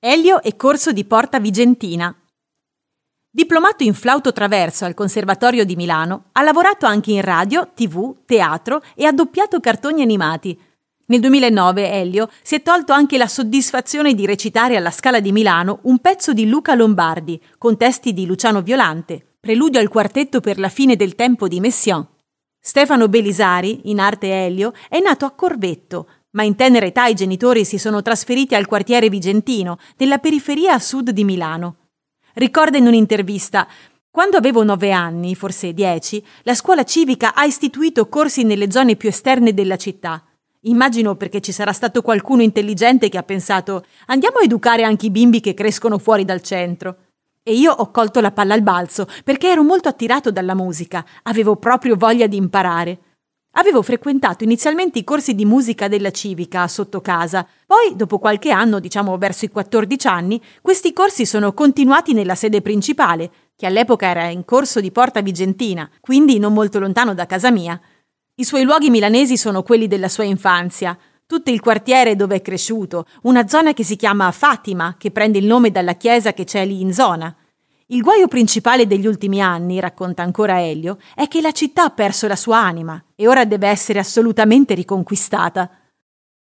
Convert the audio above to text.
Elio e corso di Porta Vigentina. Diplomato in flauto traverso al Conservatorio di Milano, ha lavorato anche in radio, tv, teatro e ha doppiato cartoni animati. Nel 2009 Elio si è tolto anche la soddisfazione di recitare alla Scala di Milano un pezzo di Luca Lombardi, con testi di Luciano Violante, preludio al quartetto per la fine del tempo di Messiaen. Stefano Belisari, in arte Elio, è nato a Corvetto, ma in tenera età i genitori si sono trasferiti al quartiere Vigentino, nella periferia a sud di Milano. Ricorda in un'intervista quando avevo nove anni, forse dieci, la scuola civica ha istituito corsi nelle zone più esterne della città. Immagino perché ci sarà stato qualcuno intelligente che ha pensato andiamo a educare anche i bimbi che crescono fuori dal centro. E io ho colto la palla al balzo perché ero molto attirato dalla musica, avevo proprio voglia di imparare. Avevo frequentato inizialmente i corsi di musica della civica sotto casa, poi dopo qualche anno, diciamo verso i 14 anni, questi corsi sono continuati nella sede principale, che all'epoca era in corso di Porta Vigentina, quindi non molto lontano da casa mia. I suoi luoghi milanesi sono quelli della sua infanzia, tutto il quartiere dove è cresciuto, una zona che si chiama Fatima, che prende il nome dalla chiesa che c'è lì in zona. Il guaio principale degli ultimi anni, racconta ancora Elio, è che la città ha perso la sua anima e ora deve essere assolutamente riconquistata.